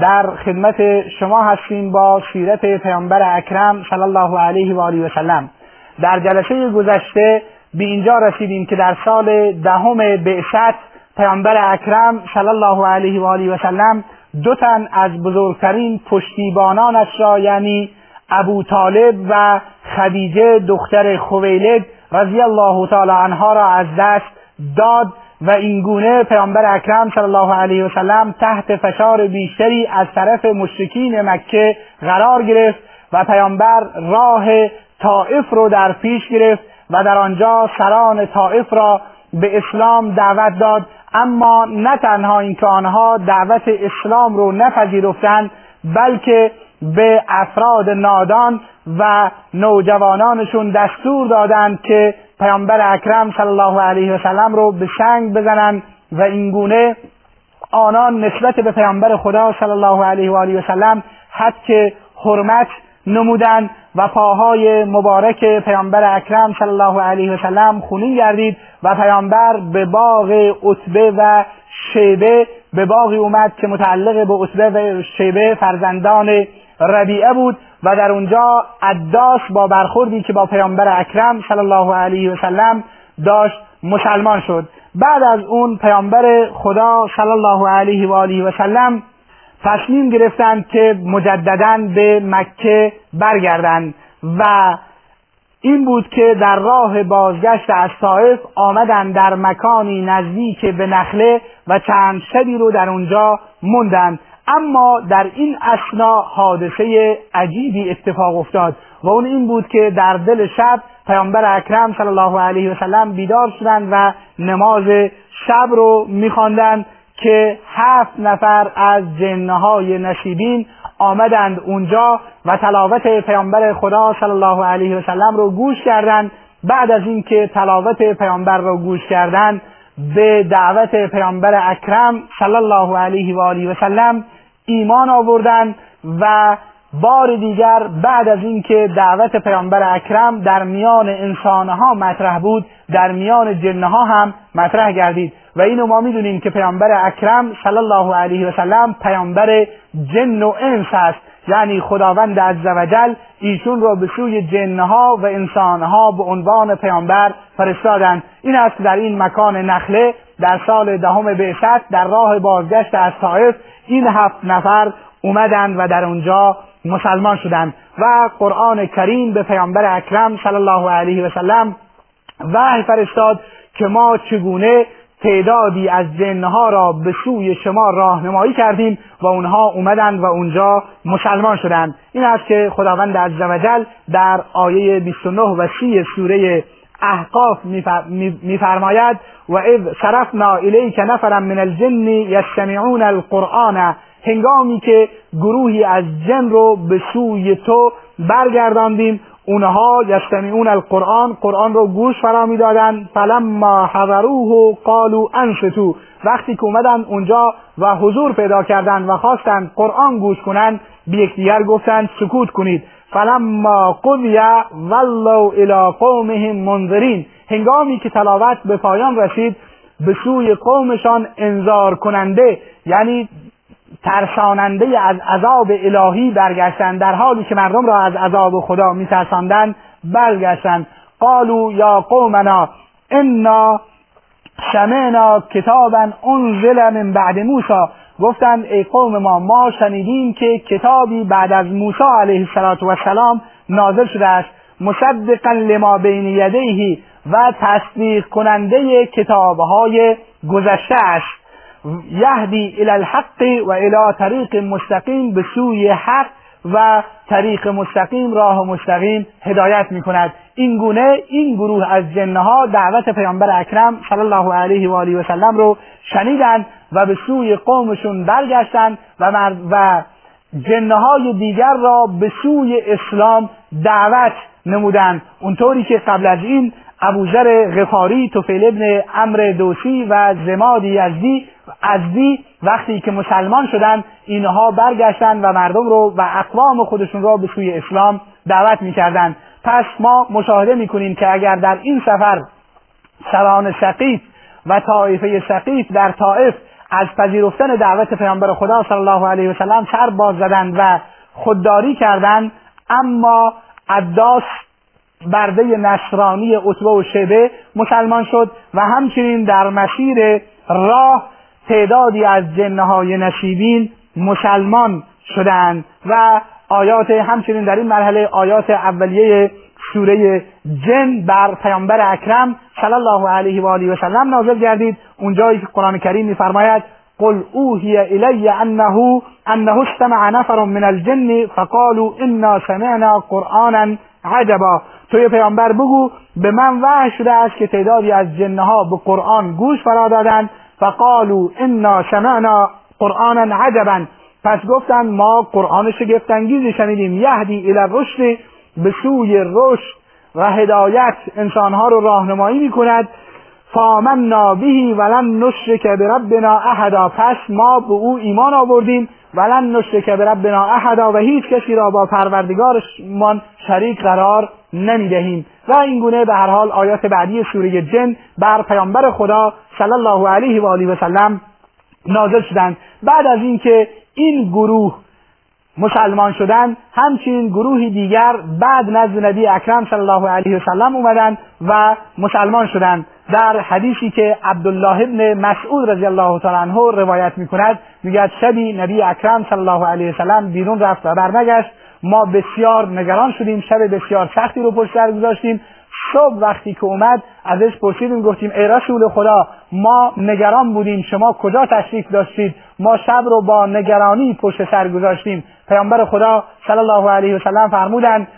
در خدمت شما هستیم با سیرت پیامبر اکرم صلی الله علیه و آله و سلم. در جلسه گذشته به اینجا رسیدیم که در سال دهم بعثت پیامبر اکرم صلی الله علیه و آله و سلم دو تن از بزرگترین پشتیبانانش را یعنی ابو طالب و خدیجه دختر خویلد رضی الله تعالی عنها را از دست داد و این گونه پیامبر اکرم صلی الله علیه و سلم تحت فشار بیشتری از طرف مشرکین مکه قرار گرفت و پیامبر راه طائف رو در پیش گرفت و در آنجا سران طائف را به اسلام دعوت داد. اما نه تنها اینکه آنها دعوت اسلام رو نپذیرفتند بلکه به افراد نادان و نوجوانانشون دستور دادند که پیامبر اکرم صلی الله علیه و سلم رو به سنگ بزنند و اینگونه آنان نسبت به پیامبر خدا صلی الله علیه و آله و سلم حد حرمت نمودند و پاهای مبارک پیامبر اکرم صلی الله علیه و سلم خونین گردید و پیامبر به باغ عتبه و شیبه به باغی اومد که متعلق به عتبه و شیبه فرزندان ربیعه بود و در اونجا عداس با برخوردی که با پیامبر اکرم صلی الله علیه و سلم داشت مسلمان شد. بعد از اون پیامبر خدا صلی الله علیه و آله و سلم تصمیم گرفتند که مجددا به مکه برگردند و این بود که در راه بازگشت از طائف آمدند در مکانی نزدیک به نخله و چند شبی رو در اونجا موندند اما در این اسنا حادثه عجیبی اتفاق افتاد و اون این بود که در دل شب پیامبر اکرم صلی الله علیه و سلم بیدار شدند و نماز شب رو میخواندند که هفت نفر از جنهای نصیبین آمدند اونجا و تلاوت پیامبر خدا صلی الله علیه و سلم رو گوش کردند. بعد از اینکه تلاوت پیامبر رو گوش کردند به دعوت پیامبر اکرم صلی الله علیه و آله و سلم ایمان آوردند و بار دیگر بعد از اینکه دعوت پیامبر اکرم در میان انسانها مطرح بود در میان جنها هم مطرح گردید. و اینو ما می‌دونیم که پیامبر اکرم صلی الله علیه و سلم پیامبر جن و انس است. یعنی خداوند عزوجل ایشون را به سوی جنها و انسانها به عنوان پیامبر فرستادند این است در این مکان نخله در سال دهم بعثت در راه بازگشت از طائف این هفت نفر اومدند و در اونجا مسلمان شدند و قرآن کریم به پیامبر اکرم صلی الله علیه و سلم وحی فرستاد که ما چگونه تعدادی از جنها را به سوی شما راهنمایی کردیم و اونها اومدند و اونجا مسلمان شدند. این است که خداوند عزوجل در آیه 29 و 30 سوره احقاف میفرماید و اذ صرفنا الیک نفرا من الجن یستمعون القرآن. هنگامی که گروهی از جن رو به سوی تو برگرداندیم اونها یستمعون القرآن قرآن رو گوش فرا می‌دادند فلما حضروه قالوا انصتو وقتی که اومدن اونجا و حضور پیدا کردند و خواستند قرآن گوش کنند به یکدیگر گفتند سکوت کنید. فلما قضی ولوا الى قومهم منذرین. هنگامی که تلاوت به پایان رسید به سوی قومشان انذار کننده یعنی ترساننده از عذاب الهی برگشتند در حالی که مردم را از عذاب خدا میترساندند برگشتند. قالوا یا قومنا انا سمعنا کتابا انزل من بعد موسی. گفتند ای قوم ما ما شنیدیم که کتابی بعد از موسی علیه السلام نازل شده است. مصدقا لما بین یدیه و تصدیق کننده کتابهای گذشته است. یهدی الى الحق و الى طریق مستقیم به سوی حق و طریق مستقیم راه مستقیم هدایت می کند این گونه این گروه از جنها دعوت پیامبر اکرم صلی الله علیه و آله و سلم رو شنیدند. و به سوی قومشون برگشتند و, و جنهای دیگر را به سوی اسلام دعوت نمودند اونطوری که قبل از این ابوذر غفاری توفیل ابن امر دوسی و زماد یزدی ازدی وقتی که مسلمان شدند اینها برگشتند و مردم رو و اقوام خودشون را به سوی اسلام دعوت می‌کردند پس ما مشاهده می‌کنیم که اگر در این سفر سران سقیف و طایفه سقیف در طائف از پذیرفتن دعوت پیامبر خدا صلی الله علیه وسلم سر باز زدند و خودداری کردند. اما عداس برده نصرانی عتبه و شبه مسلمان شد و همچنین در مسیر راه تعدادی از جنهای نصیبین مسلمان شدند. و آیات همچنین در این مرحله آیات اولیه سوره جن بر پیامبر اکرم صلی الله علیه و آله و سلم نازل گردید. اونجایی که قرآن کریم میفرماید قل اوحی الی انه انه استمع نفر من الجن فقالوا انا سمعنا قرآنا عجبا. توی پیامبر بگو به من وحی شده است که تعدادی از جنها به قرآن گوش فرا دادند فقالوا انا سمعنا قرآنا عجبا. پس گفتند ما قرآن شگفتانگیزی شنیدیم. یهدی الی الرشد به سوی رشد و هدایت انسانها رو راهنمایی می‌کند. فامنا بهی ولن نشرک بربنا احدا. پس ما به او ایمان آوردیم. ولن نشرک بربنا احدا. و هیچ کسی را با پروردگارشمان شریک قرار نمی‌دهیم. و این گونه به هر حال آیات بعدی سوره جن بر پیامبر خدا صلی الله علیه و آله و سلم نازل شدند. بعد از اینکه این گروه مسلمان شدن همچنین گروهی دیگر بعد نزد نبی اکرم صلی الله علیه وسلم اومدن و مسلمان شدند در حدیثی که عبدالله ابن مسعود رضی الله تعالی عنه روایت می‌کند میگه شبی نبی اکرم صلی الله علیه وسلم بیرون رفت و برنگشت. ما بسیار نگران شدیم شب بسیار سختی رو پشت سر گذاشتیم. صبح وقتی که اومد ازش پرسیدیم گفتیم ای رسول خدا ما نگران بودیم شما کجا تشریف داشتید؟ ما شب رو با نگرانی پشت سر گذاشتیم. پیامبر خدا صلی الله علیه و سلم فرمودند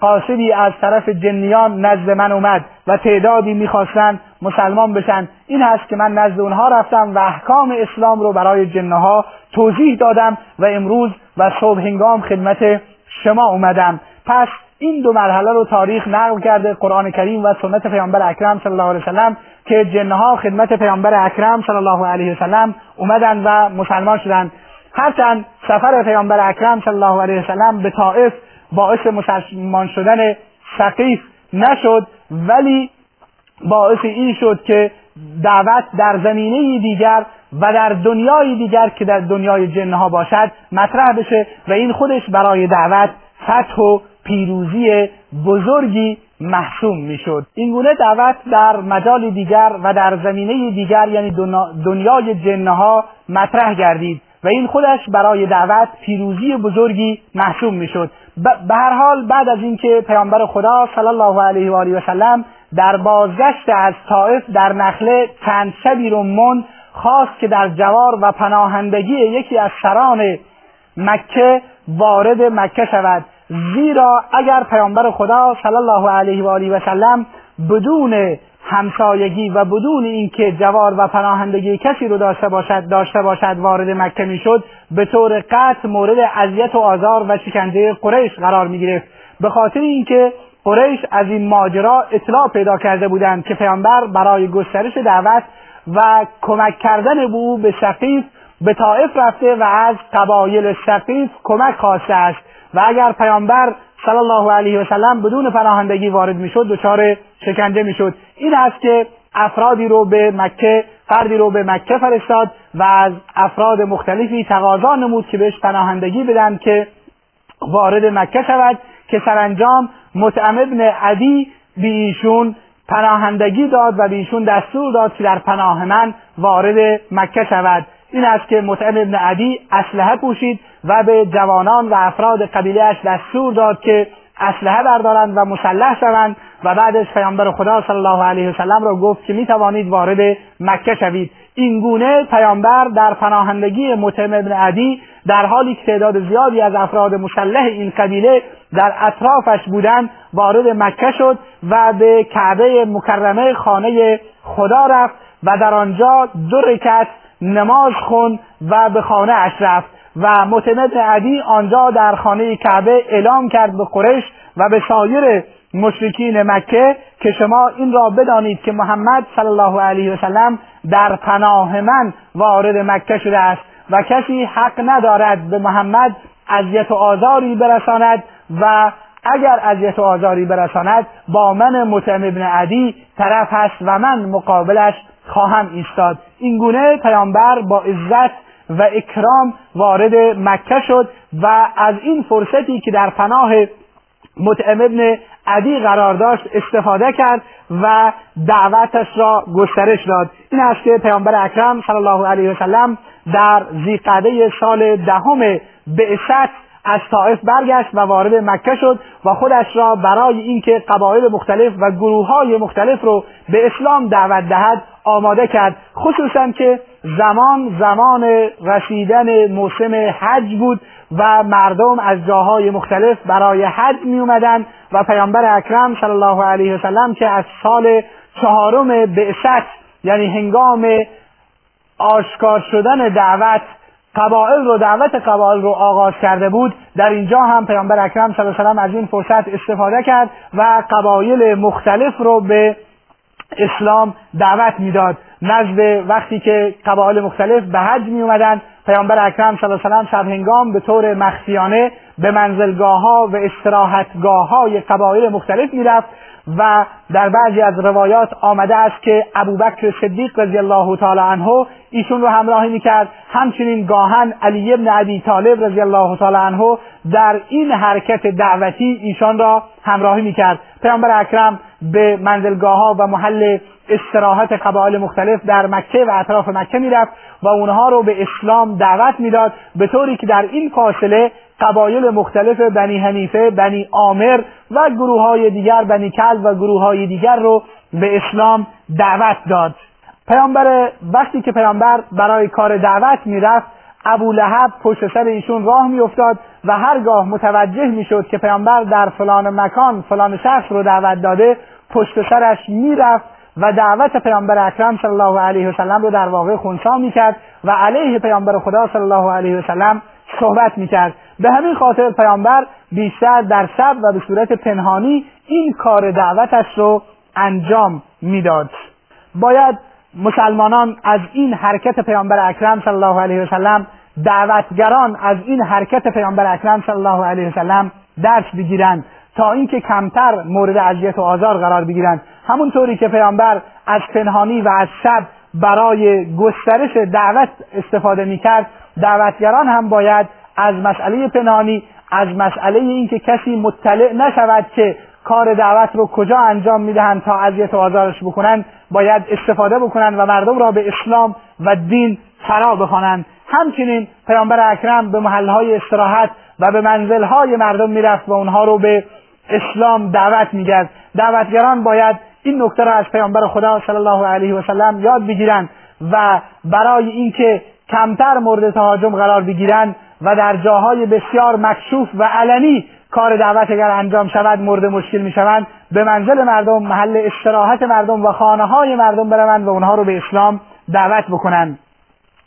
قاصدی از طرف جنیان نزد من اومد و تعدادی می‌خواستند مسلمان بشن. این هست که من نزد اونها رفتم و احکام اسلام رو برای جنها توضیح دادم و امروز و صبح هنگام خدمت شما اومدم. پس این دو مرحله رو تاریخ نقل کرده قرآن کریم و سنت پیامبر اکرم صلی الله علیه وسلم که جنها خدمت پیامبر اکرم صلی الله علیه وسلم اومدن و مسلمان شدند هرچند سفر پیامبر اکرم صلی الله علیه وسلم به طائف باعث مسلمان شدن سقیف نشد ولی باعث این شد که دعوت در زمینه دیگر و در دنیای دیگر که در دنیای جنها باشد مطرح بشه و این خودش برای دعوت فتح و پیروزی بزرگی محسوم می‌شد. این گونه دعوت در مجال دیگر و در زمینه دیگر یعنی دنیای جنها مطرح گردید و این خودش برای دعوت پیروزی بزرگی محسوم می‌شد. به هر حال بعد از اینکه پیامبر خدا صلی الله علیه و آله و سلم در بازگشت از طائف در نخله چند شبی رو من خواست که در جوار و پناهندگی یکی از سران مکه وارد مکه شود. زیرا اگر پیامبر خدا صلی الله علیه و آله و سلم بدون همسایگی و بدون اینکه جوار و پناهندگی کسی رو داشته باشد داشته باشد وارد مکه می‌شد به طور قطع مورد اذیت و آزار و شکنجه قریش قرار می گرفت به خاطر اینکه قریش از این ماجرا اطلاع پیدا کرده بودند که پیامبر برای گسترش دعوت و کمک کردن به او به سقیف به طائف رفته و از قبایل سقیف کمک خواسته است. و اگر پیامبر صلی الله علیه و سلم بدون پناهندگی وارد می‌شد دچار شکنجه می‌شد. این است که افرادی رو به مکه فردی رو به مکه فرستاد و از افراد مختلفی تقاضا نمود که بهش پناهندگی بدن که وارد مکه شود که سرانجام متعم ابن عدی به ایشون پناهندگی داد و به ایشون دستور داد که در پناه من وارد مکه شود. این است که متعم ابن عدی اسلحه پوشید و به جوانان و افراد قبیلهاش دستور داد که اسلحه بردارند و مسلح شوند و بعدش پیامبر خدا صلی الله علیه وسلم را گفت که می توانید وارد مکه شوید. این گونه پیامبر در پناهندگی متعم ابن عدی در حالی که تعداد زیادی از افراد مسلح این قبیله در اطرافش بودند وارد مکه شد و به کعبه مکرمه خانه خدا رفت و در آنجا دو رکت نماز خون و به خانه اش رفت. و متمد عدی آنجا در خانه کعبه اعلام کرد به قریش و به سایر مشرکین مکه که شما این را بدانید که محمد صلی الله علیه و سلم در پناه من وارد مکه شده است و کسی حق ندارد به محمد اذیت و آزاری برساند و اگر اذیت و آزاری برساند با من مطعم ابن عدی طرف هست و من مقابلش خواهم ایستاد. این گونه پیامبر با عزت و اکرام وارد مکه شد و از این فرصتی که در پناه مطعم ابن عدی قرار داشت استفاده کرد و دعوتش را گسترش داد. این است که پیامبر اکرم صلی الله علیه وسلم در زیقعده سال دهم بعثت از طائف برگشت و وارد مکه شد و خودش را برای اینکه قبایل مختلف و گروه های مختلف رو به اسلام دعوت دهد آماده کرد. خصوصا که زمان زمان رسیدن موسم حج بود و مردم از جاهای مختلف برای حج می اومدن و پیامبر اکرم صلی الله علیه وسلم که از سال چهارم بعثت یعنی هنگام آشکار شدن دعوت قبائل رو دعوت قبائل رو آغاز کرده بود در اینجا هم پیامبر اکرم صلی الله علیه وسلم از این فرصت استفاده کرد و قبایل مختلف رو به اسلام دعوت می‌داد. نزد وقتی که قبایل مختلف به حج می اومدن پیامبر اکرم صلی الله علیه وسلم شب هنگام به طور مخفیانه به منزلگاه ها و استراحتگاه های قبایل مختلف می‌رفت و در بعضی از روایات آمده است که ابوبکر صدیق رضی الله تعالی عنه ایشون رو همراهی می‌کرد. همچنین گاهن علی ابن ابی طالب رضی الله تعالی عنه در این حرکت دعوتی ایشان را همراهی می‌کرد. پیامبر اکرم به منزلگاه ها و محل استراحت قبایل مختلف در مکه و اطراف مکه می‌رفت و اونها رو به اسلام دعوت می‌داد به طوری که در این فاصله قبایل مختلف بنی حنیفه بنی عامر و گروه های دیگر بنی کل و گروه های دیگر رو به اسلام دعوت داد. پیامبر وقتی که پیامبر برای کار دعوت می‌رفت ابو لحب پشت سر ایشون راه میافتاد و هرگاه متوجه می‌شد که پیامبر در فلان مکان فلان شخص رو دعوت داده پشت سرش می‌رفت و دعوت پیامبر اکرم صلی الله علیه وسلم رو در واقع خونسا می‌کرد و علیه پیامبر خدا صلی الله علیه وسلم صحبت می‌کرد. به همین خاطر پیامبر بیشتر در شب و به صورت پنهانی این کار دعوتش رو انجام می‌داد. باید مسلمانان از این حرکت پیامبر اکرم صلی الله علیه وسلم دعوتگران از این حرکت پیامبر اکرم صلی الله علیه وسلم درس بگیرند تا اینکه کمتر مورد اذیت و آزار قرار بگیرند. همونطوری که پیامبر از پنهانی و از شب برای گسترش دعوت استفاده می‌کرد دعوتگران هم باید از مسئله پنهانی از مسئله اینکه کسی مطلع نشود که کار دعوت رو کجا انجام می‌دهند تا اذیت و آزارش بکنند باید استفاده بکنند و مردم را به اسلام و دین فرا بخوانند. همچنین پیامبر اکرم به محلهای استراحت و به منزلهای مردم می‌رفت و اونها رو به اسلام دعوت می‌کرد. دعوتگران باید این نکته را از پیامبر خدا صلی الله علیه و سلم یاد بگیرند و برای اینکه کمتر مورد تهاجم قرار بگیرند و در جاهای بسیار مکشوف و علنی کار دعوت اگر انجام شود مورد مشکل می شوند به منزل مردم محل استراحت مردم و خانه های مردم بروند و اونها رو به اسلام دعوت بکنند.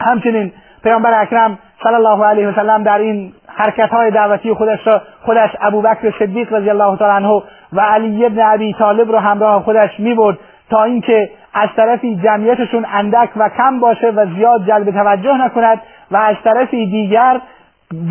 همچنین پیامبر اکرم صلی الله علیه و سلم در این حرکت های دعوتی خودش را خودش ابوبکر صدیق رضی الله تعالی عنه و علی ابن ابی طالب رو همراه خودش می برد تا اینکه از طرفی جمعیتشون اندک و کم باشه و زیاد جلب توجه نکند و از طرفی دیگر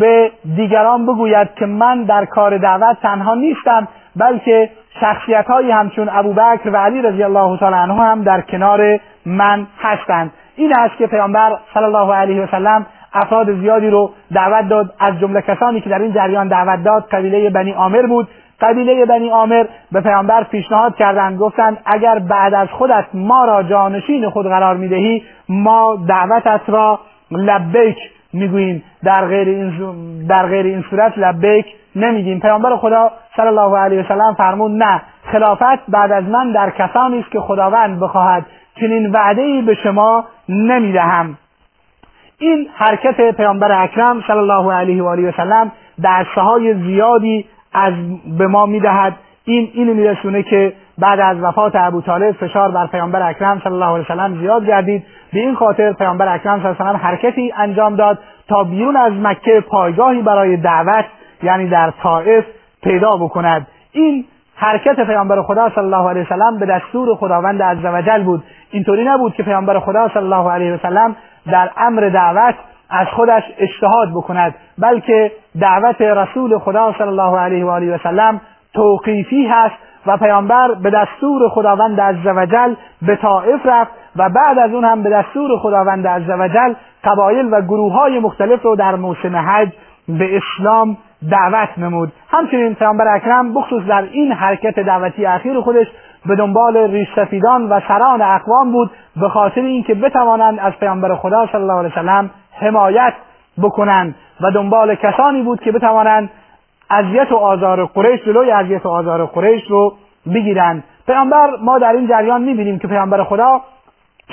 به دیگران بگوید که من در کار دعوت تنها نیستم بلکه شخصیت های همچون ابوبکر و علی رضی الله تعالی عنه هم در کنار من هستند. این است که پیامبر صلی الله علیه و سلم افراد زیادی رو دعوت داد از جمله کسانی که در این جریان دعوت داد قبیله بنی عامر بود قبیله بنی عامر به پیامبر پیشنهاد کردند گفتند اگر بعد از خودت ما را جانشین خود قرار می‌دهی ما دعوتت را لبیک می‌گوییم. در غیر این در غیر این صورت لبیک نمیگیم. پیامبر خدا صلی الله علیه و سلم فرمود نه خلافت بعد از من در کسانی است که خداوند بخواهد چنین وعده ای به شما نمی‌دهم. این حرکت پیامبر اکرم صلی الله علیه و آله و سلم درسهای زیادی از به ما می‌دهد. این اینو میرسونه که بعد از وفات ابو طالب فشار بر پیامبر اکرم صلی الله علیه وسلم زیاد گردید. به این خاطر پیامبر اکرم صلی الله علیه وسلم حرکتی انجام داد تا بیرون از مکه پایگاهی برای دعوت یعنی در طائف پیدا بکند. این حرکت پیامبر خدا صلی الله علیه وسلم به دستور خداوند عزوجل بود. اینطوری نبود که پیامبر خدا صلی الله علیه وسلم در امر دعوت از خودش اجتهاد بکند بلکه دعوت رسول خدا صلی الله علیه و آله و سلم توقیفی هست و پیامبر به دستور خداوند عزوجل به طائف رفت و بعد از اون هم به دستور خداوند عزوجل قبایل و گروه های مختلف رو در موسم حج به اسلام دعوت نمود. همچنین پیامبر اکرم بخصوص در این حرکت دعوتی اخیر خودش به دنبال ریشسفیدان و سران اقوام بود به خاطر اینکه بتوانند از پیامبر خدا صلی الله علیه وسلم حمایت بکنند و دنبال کسانی بود که بتوانند اذیت و آزار قریش جلوی اذیت و آزار قریش رو بگیرند. پیامبر ما در این جریان می‌بینیم که پیامبر خدا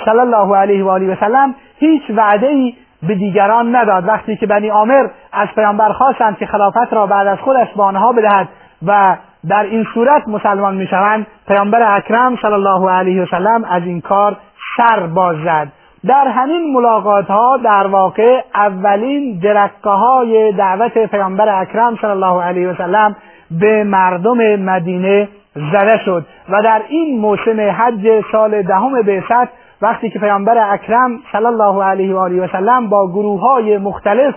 صلی الله علیه و آله و سلم هیچ وعده ای به دیگران نداد. وقتی که بنی عامر از پیامبر خواستند که خلافت را بعد از خودش به آنها بدهد و در این صورت مسلمان می‌شوند پیامبر اکرم صلی الله علیه و سلم از این کار سر باز زد. در همین ملاقات ها در واقع اولین جرقه های دعوت پیامبر اکرم صلی الله علیه و سلم به مردم مدینه زده شد و در این موسم حج سال دهم بعثت وقتی که پیامبر اکرم صلی الله علیه و آله و سلم با گروه های مختلف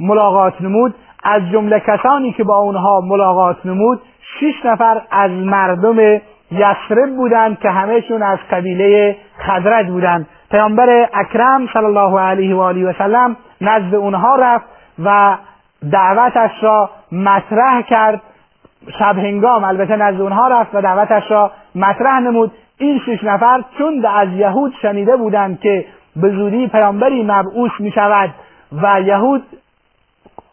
ملاقات نمود از جمله کسانی که با اونها ملاقات نمود شش نفر از مردم یسرب بودند که همهشون از قبیله خزرج بودند. پیامبر اکرم صلی الله علیه و آله و سلم نزد اونها رفت و دعوتش را مطرح کرد. شب هنگام البته نزد اونها رفت و دعوتش را مطرح نمود. این شش نفر چون از یهود شنیده بودند که به زودی پیامبری مبعوث می شود و یهود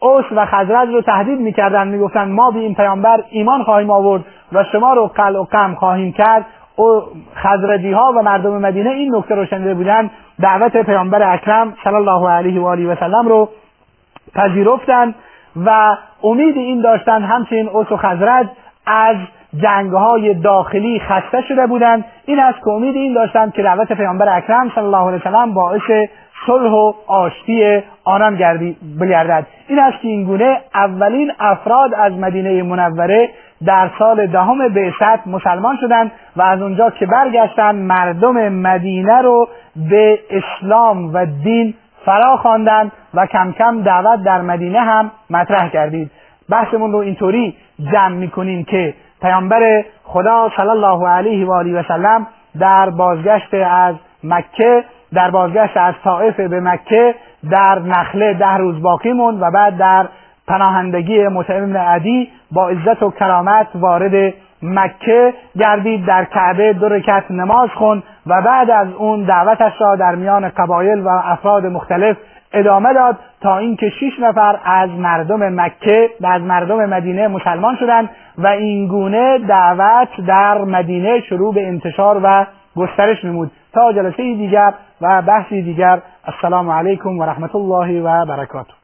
اوس و خزرج رو تهدید می‌کردند می‌گفتند ما به این پیامبر ایمان خواهیم آورد و شما رو قلع و قم خواهیم کرد. خزرجی ها و مردم مدینه این نکته رو شنیده بودند دعوت پیامبر اکرم صلی الله علیه و آله و سلم رو پذیرفتند و امید این داشتند همچنین اوس و خزرج از جنگ های داخلی خسته شده بودند. این است که امید این داشتند که دعوت پیامبر اکرم صلی الله علیه و سلم باعث صلح و آشتی آنان بگردد. این است که اینگونه اولین افراد از مدینه منوره در سال دهم بعثت مسلمان شدند و از اونجا که برگشتند مردم مدینه رو به اسلام و دین فرا خواندند و کم کم دعوت در مدینه هم مطرح کردید. بحثمون رو اینطوری جمع می‌کنیم که پیامبر خدا صلی الله علیه و آله و سلم در بازگشت از مکه در بازگشت از طائف به مکه در نخله ده روز باقی موند و بعد در پناهندگی مطعم عدی با عزت و کرامت وارد مکه گردید در کعبه دو رکت نماز خون و بعد از اون دعوتش را در میان قبایل و افراد مختلف ادامه داد تا اینکه شش نفر از مردم مکه و از مردم مدینه مسلمان شدند و اینگونه دعوت در مدینه شروع به انتشار و گسترش نمود. تا جلسه دیگر و بحثی دیگر السلام علیکم و رحمت الله و برکاته.